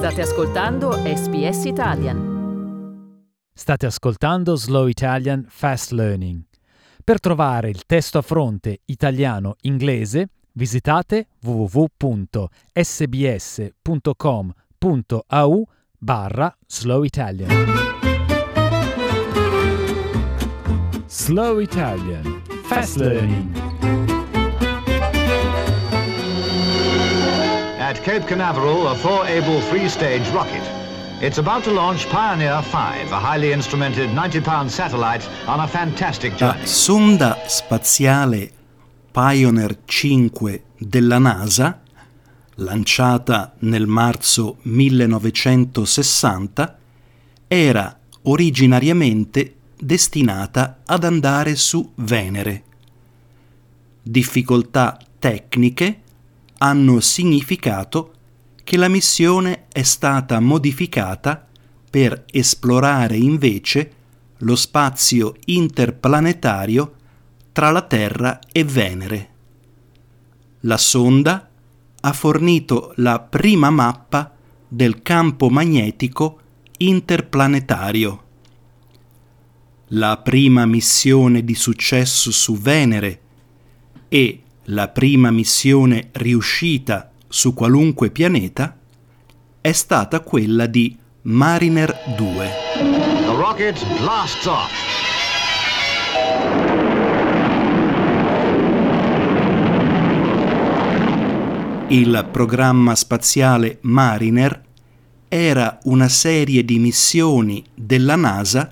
State ascoltando SBS Italian. State ascoltando Slow Italian Fast Learning. Per trovare il testo a fronte italiano-inglese visitate www.sbs.com.au barra Slow Italian. Slow Italian Fast Learning. At Cape Canaveral, a four-able three-stage rocket. It's about to launch Pioneer 5, a highly instrumented 90-pound satellite on a fantastic La journey. sonda spaziale Pioneer 5 della NASA, lanciata nel marzo 1960, era originariamente destinata ad andare su Venere. Difficoltà tecniche hanno significato che la missione è stata modificata per esplorare invece lo spazio interplanetario tra la Terra e Venere. La sonda ha fornito la prima mappa del campo magnetico interplanetario. La prima missione di successo su Venere e la prima missione riuscita su qualunque pianeta è stata quella di Mariner 2. The rocket blasts off. Il programma spaziale Mariner era una serie di missioni della NASA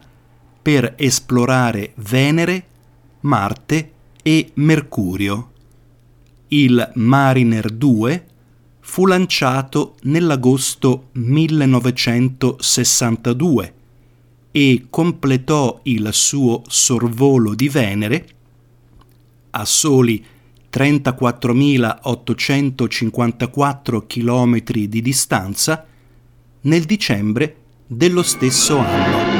per esplorare Venere, Marte e Mercurio. Il Mariner 2 fu lanciato nell'agosto 1962 e completò il suo sorvolo di Venere a soli 34.854 km di distanza nel dicembre dello stesso anno.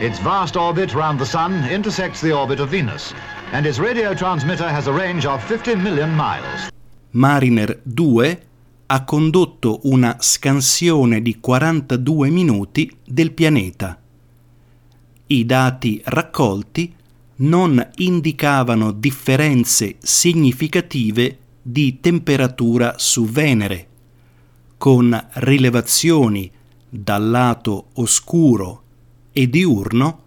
Its vast orbit around the Sun intersects the orbit of Venus, and its radio transmitter has a range of 50 million miles. Mariner 2 ha condotto una scansione di 42 minuti del pianeta. I dati raccolti non indicavano differenze significative di temperatura su Venere, con rilevazioni dal lato oscuro e diurno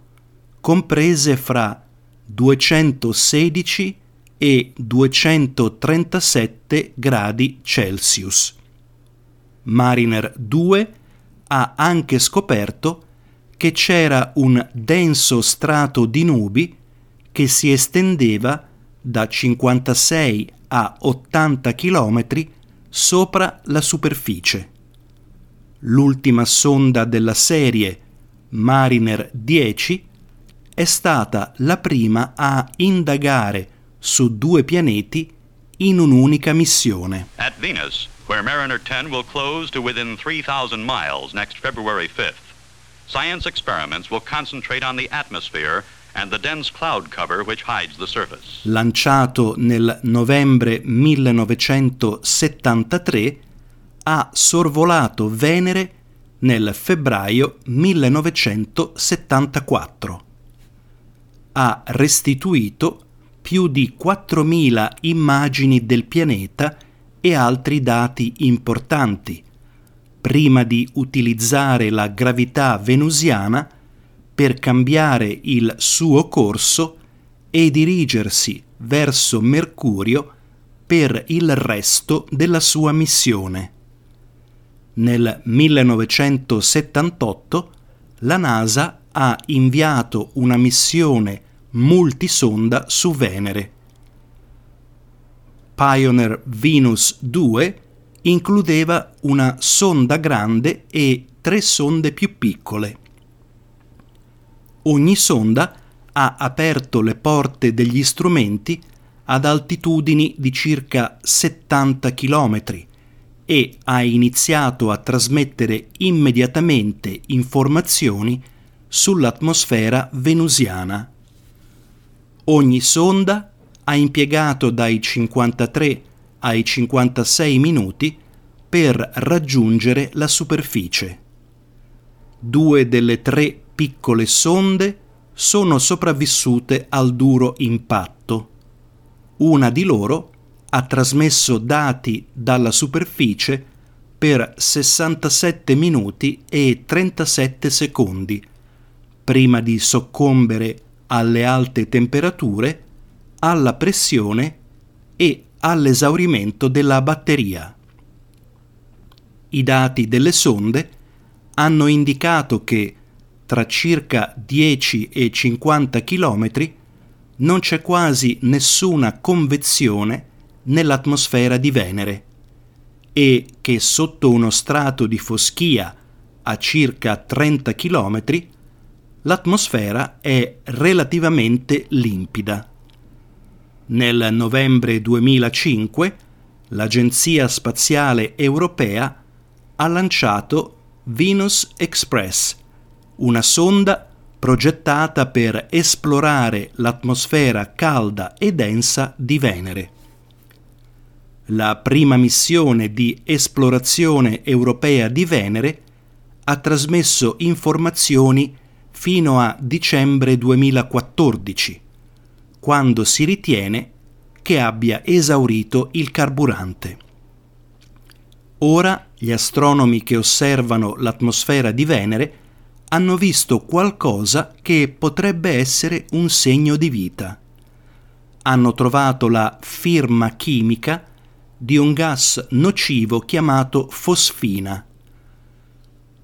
comprese fra 216 e 237 gradi Celsius. Mariner 2 ha anche scoperto che c'era un denso strato di nubi che si estendeva da 56 a 80 km sopra la superficie. L'ultima sonda della serie, Mariner 10, è stata la prima a indagare su due pianeti in un'unica missione. At Venus, where Mariner 10 will close to within 3,000 miles next February 5th, science experiments will concentrate on the atmosphere and the dense cloud cover which hides the surface. lanciato nel novembre 1973, ha sorvolato Venere nel febbraio 1974. Ha restituito più di 4.000 immagini del pianeta e altri dati importanti, prima di utilizzare la gravità venusiana per cambiare il suo corso e dirigersi verso Mercurio per il resto della sua missione. Nel 1978 la NASA ha inviato una missione multisonda su Venere. Pioneer Venus 2 includeva una sonda grande e tre sonde più piccole. Ogni sonda ha aperto le porte degli strumenti ad altitudini di circa 70 km e ha iniziato a trasmettere immediatamente informazioni sull'atmosfera venusiana. Ogni sonda ha impiegato dai 53 ai 56 minuti per raggiungere la superficie. Due delle tre piccole sonde sono sopravvissute al duro impatto. Una di loro ha trasmesso dati dalla superficie per 67 minuti e 37 secondi, prima di soccombere alle alte temperature, alla pressione e all'esaurimento della batteria. I dati delle sonde hanno indicato che tra circa 10 e 50 km non c'è quasi nessuna convezione nell'atmosfera di Venere e che sotto uno strato di foschia a circa 30 km l'atmosfera è relativamente limpida. Nel novembre 2005 l'Agenzia Spaziale Europea ha lanciato Venus Express, una sonda progettata per esplorare l'atmosfera calda e densa di Venere. La prima missione di esplorazione europea di Venere ha trasmesso informazioni fino a dicembre 2014, quando si ritiene che abbia esaurito il carburante. Ora gli astronomi che osservano l'atmosfera di Venere hanno visto qualcosa che potrebbe essere un segno di vita. Hanno trovato la firma chimica di un gas nocivo chiamato fosfina.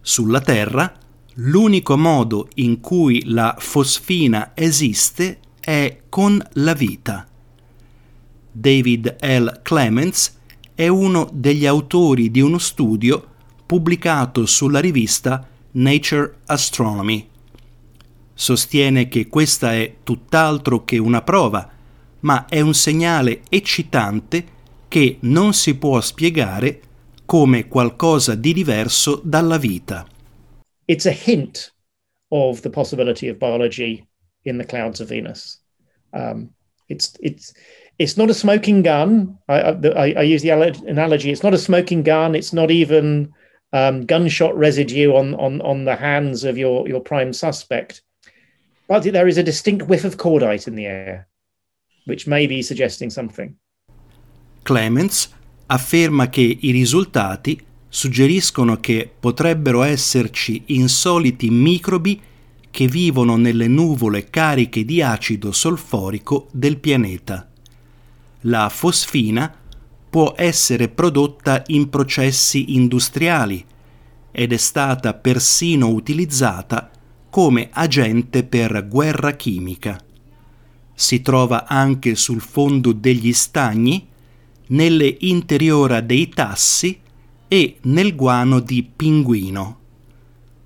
Sulla Terra, l'unico modo in cui la fosfina esiste è con la vita. David L. Clements è uno degli autori di uno studio pubblicato sulla rivista Nature Astronomy. Sostiene che questa è tutt'altro che una prova, ma è un segnale eccitante che non si può spiegare come qualcosa di diverso dalla vita. It's a hint of the possibility of biology in the clouds of Venus. Um, it's it's it's not a smoking gun. I, I, I, use the analogy. It's not a smoking gun. It's not even um, gunshot residue on, on, on the hands of your, your prime suspect. But there is a distinct whiff of cordite in the air, which may be suggesting something. Clements afferma che i risultati suggeriscono che potrebbero esserci insoliti microbi che vivono nelle nuvole cariche di acido solforico del pianeta la fosfina può essere prodotta in processi industriali ed è stata persino utilizzata come agente per guerra chimica. Si trova anche sul fondo degli stagni, nelle interiora dei tassi e nel guano di pinguino.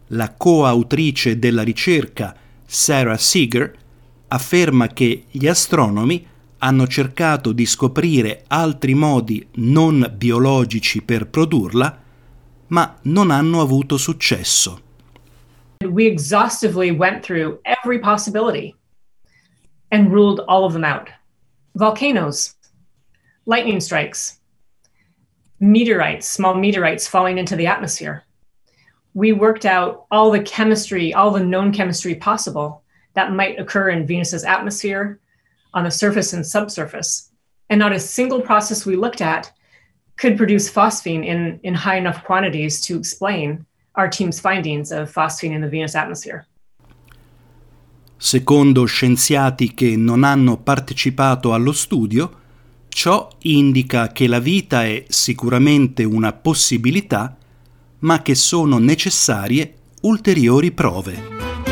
La coautrice della ricerca, Sarah Seeger, afferma che gli astronomi hanno cercato di scoprire altri modi non biologici per produrla, ma non hanno avuto successo. We exhaustively went through every possibility and ruled all of them out. Volcanoes, lightning strikes, meteorites, small meteorites falling into the atmosphere. We worked out all the chemistry, all the known chemistry possible that might occur in Venus's atmosphere on the surface and subsurface. And not a single process we looked at could produce phosphine in, in high enough quantities to explain our team's findings of phosphine in the Venus atmosphere. Secondo scienziati che non hanno partecipato allo studio, ciò indica che la vita è sicuramente una possibilità, ma che sono necessarie ulteriori prove.